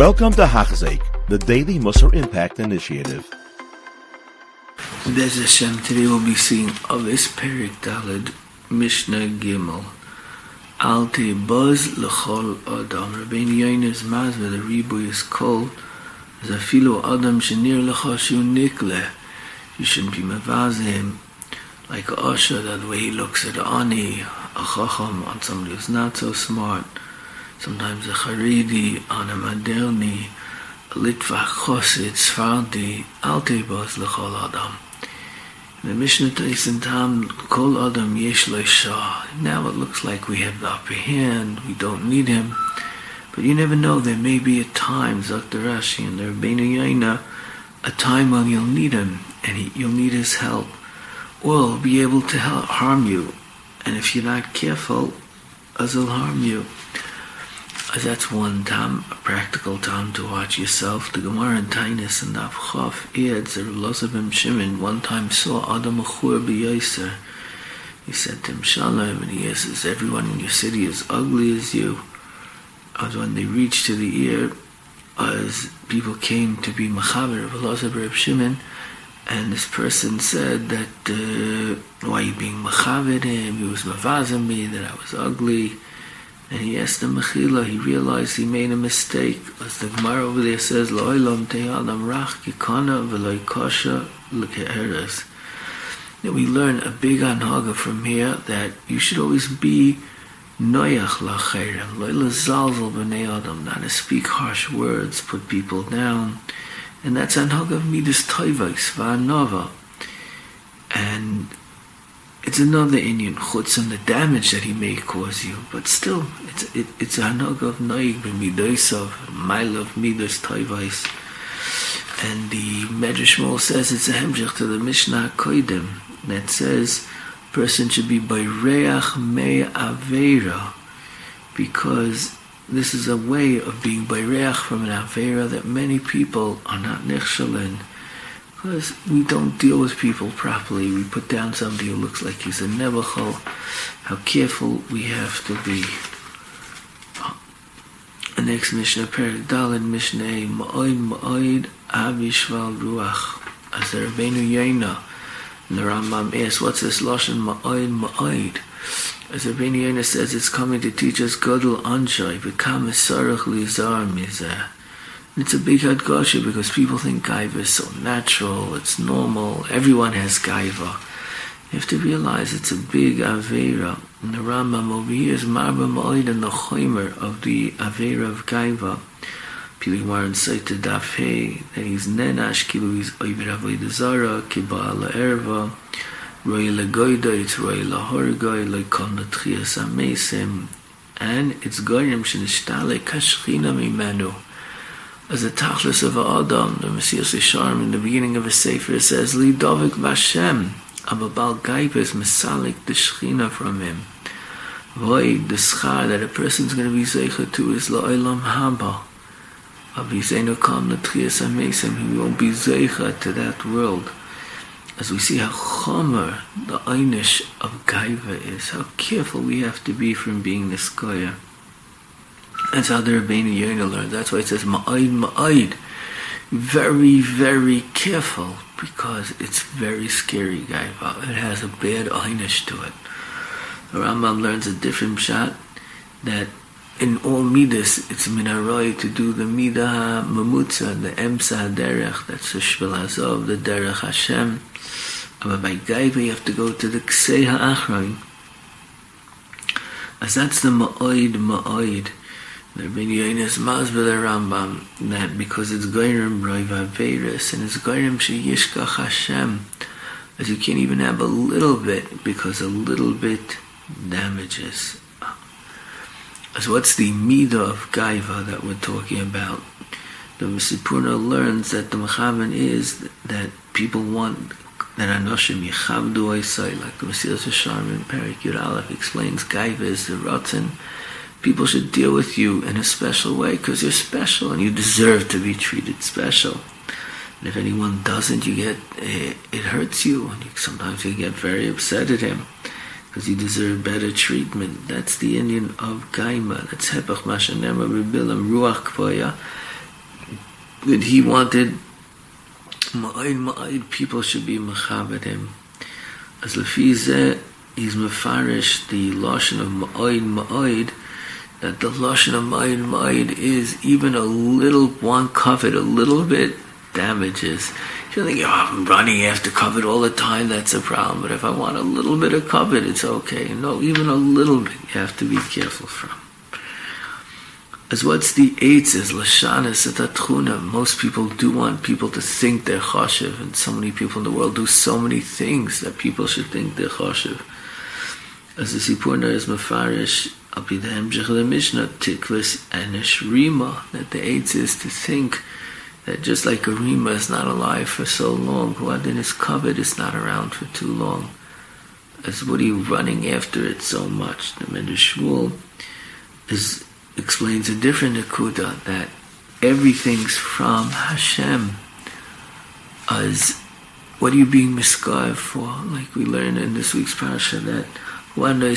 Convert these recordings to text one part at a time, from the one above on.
Welcome to Hachzik, the Daily Musar Impact Initiative. There's Hashem. Today we'll be seeing Avis Perik Dalid Mishnah Gimel. Alte Buzz Lechol Adam. Rabbeinu Yoinez Maz with a ribu is called Zafilu Adam Shenir Lechashu Nikle. You shouldn't be mavazim like a usher that way he looks at Ani, a chacham on somebody who's not so smart. Sometimes a charidi on a moderni, a litvach chosid, sfardi, alte bos lechol adam. The Mishnah takes in time, Kol Adam Yesh Shah. Now it looks like we have the upper hand, we don't need him. But you never know, there may be a time, Dr. Rashi and the Rabbeinu Yaina, a time when you'll need him, and he, you'll need his help. Or be able to help, harm you. And if you're not careful, as he'll harm you. That's one time, a practical time to watch yourself. The Gemara in Tainus and Daf Chav adds that Elazar Shimon one time saw Adam Achur b'Yaiser. He said to him, Shalom, and he says, everyone in your city is ugly as you. As when they reached to the ear, as people came to be Machaber of Elazar Shimon, and this person said that, uh, why are you being Machaber him? He was Mavazim me, that I was ugly. And he asked the Mechila, he realized he made a mistake. As the Gemara over there says, Lo'ilam te'adam rach kikana v'loi kosha l'ke'eres. That we learn a big anhaga from here that you should always be noyach la'cherem, lo'i l'zalzel b'nei adam, not to speak harsh words, put people down. And that's anhaga of midas toivais, va'anova. Another Indian chutz and the damage that he may cause you, but still, it's it, it's a hanog of noig mile of midos toivais. And the Medrash says it's a hemshech to the Mishnah Koidim that says person should be by reach me avera because this is a way of being by reach from an avera that many people are not nechshalin because we don't deal with people properly. We put down somebody who looks like he's a Nebuchal. How careful we have to be. The next Mishnah, Perik Dalin Mishnah, Ma'oid Ma'oid Avishval Ruach. As the Rabbeinu Yaina, and the Rambam asks, what's this Lashon Ma'oid Ma'oid? As the Rabbeinu Yaina says, it's coming to teach us Godel Anshay, become a Sarach Lizar Mizah. It's a big hadgasha because people think gaiva is so natural, it's normal, everyone has gaiva. You have to realize it's a big avera. And the Rambam over here is marba ma'oid and the choimer of the avera of gaiva. Are in to dafhe, that he's nenash, kilu he's oiver avoid zara, kiba ala erva, roi legoida, it's roi lahorgoi, leikon natchias amesim, and it's goyim shenishtale kashchina mimenu. As a tachlis of Adam, the Messiah Sharm in the beginning of a Sefer says, Li Dovik Vashem, Ababal Gaipes Mesalik the Shechina from him. Void the schar that a person's going to be zeicha to is La'olam Haba. Avisenu Kam Natrias Amesim, he won't be zeicha to that world. As we see how chomer, the einish of Gaiva is, how careful we have to be from being this. That's how the Rabbeinu Yonah learned. That's why it says ma'aid ma'aid. Very, very careful because it's very scary, guy. It has a bad einish to it. The Rambam learns a different shot that in all midas it's minaroy to do the midah mamutza, the emsa derech, that's the shvil hazov, the derech Hashem. But by gaiva you have to go to the ksei ha'achroin. As that's the ma'oid ma'oid. The Rabbeinu Yonis Mazbel Rambam that because it's Goyrim Roiva Veris and it's Goyrim Sheyishkach Hashem as you can't even have a little bit because a little bit damages. So what's the Midah of Gaiva that we're talking about? The Misipurna learns that the Mechavan is that people want that Anoshim Yechavdu Oisai like the Mesilas Hashem Perik Yud Aleph explains Gaiva is the Rotten people should deal with you in a special way because you're special and you deserve to be treated special. And if anyone doesn't, you get it, it hurts you, and you, sometimes you get very upset at him because you deserve better treatment. That's the Indian of Gaiva. That's Hepach Mashanema Rebilam Ruach Kvoya. that he wanted ma'id ma'id people should be mechabed him. As lefi zeh, he's mefarish the lashon of ma'id ma'id, that the lashon of ma'id ma'id is even a little one covet, a little bit damages. You think, oh, I'm running after covet all the time, that's a problem. But if I want a little bit of covet, it's okay. No, even a little bit you have to be careful from. As what's the eights is lashana setatchuna. Most people do want people to think they're chashiv, and so many people in the world do so many things that people should think they're chashiv. As the Sipurna is mafarish, Be the of the Mishnah, tikvis and rima, that the eights is to think that just like a rima is not alive for so long, Huadin is covered, it's not around for too long. As what are you running after it so much? The Medrash is explains a different Nakuda that everything's from Hashem. As what are you being misguided for? Like we learned in this week's parasha that what are we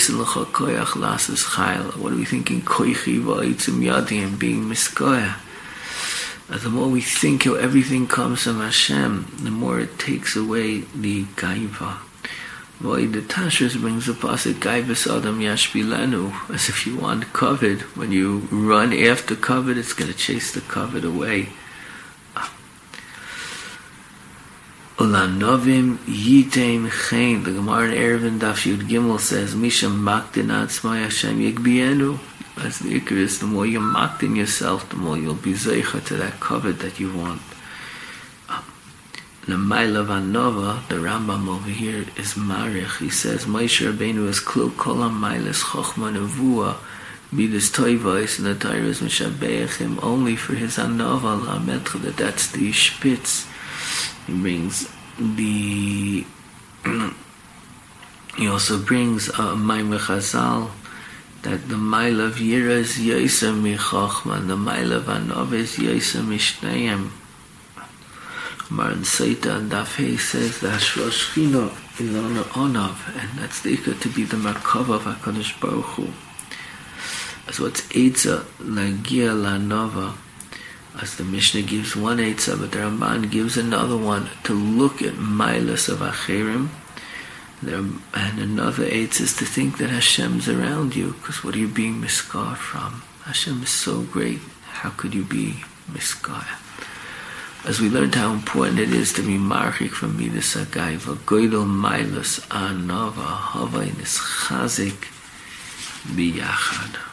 thinking? Koichi va'itzim yadim being misguided. The more we think how everything comes from Hashem, the more it takes away the gaiva. The Tashris brings the pasuk Gaivas Adam Yashbilenu, as if you want covet. When you run after covet, it's going to chase the covet away. Ulanovim Yitem Chen. The Gemara in Erevin Daf Yud Gimel says, Misha Makdin Atzmai Hashem Yigbienu. As the Icarus, the more you makdin yourself, the more you'll be zeicha to that covet that you want. Um, the Maila Vanova, the Rambam over here, is Marich. He says, Moshe Rabbeinu is klu kolam mailas chochma nevua, midas toivos, and the Torah is mishabeach him only for his anova lametra, that that's the spitz. He brings the... he also brings a uh, Chazal, that the Maila of Yira is Yisa mi chochma, the Maila of Anova is Yisa mishnayim. Maran Saita and Dafei says that Shroshchino is on Onav, and that's the to be the Makava of HaKadosh Baruch Hu. As what's Eitzah, Lagia Lanova, as the Mishnah gives one Eitzah, but the Ramban gives another one to look at Milas of Achirim. and another Eitz is to think that Hashem's around you, because what are you being misguided from? Hashem is so great, how could you be misguided? as we learned how important it is to be marchik from midas agaiva, goydel milas anava, hava inis chazik biyachad.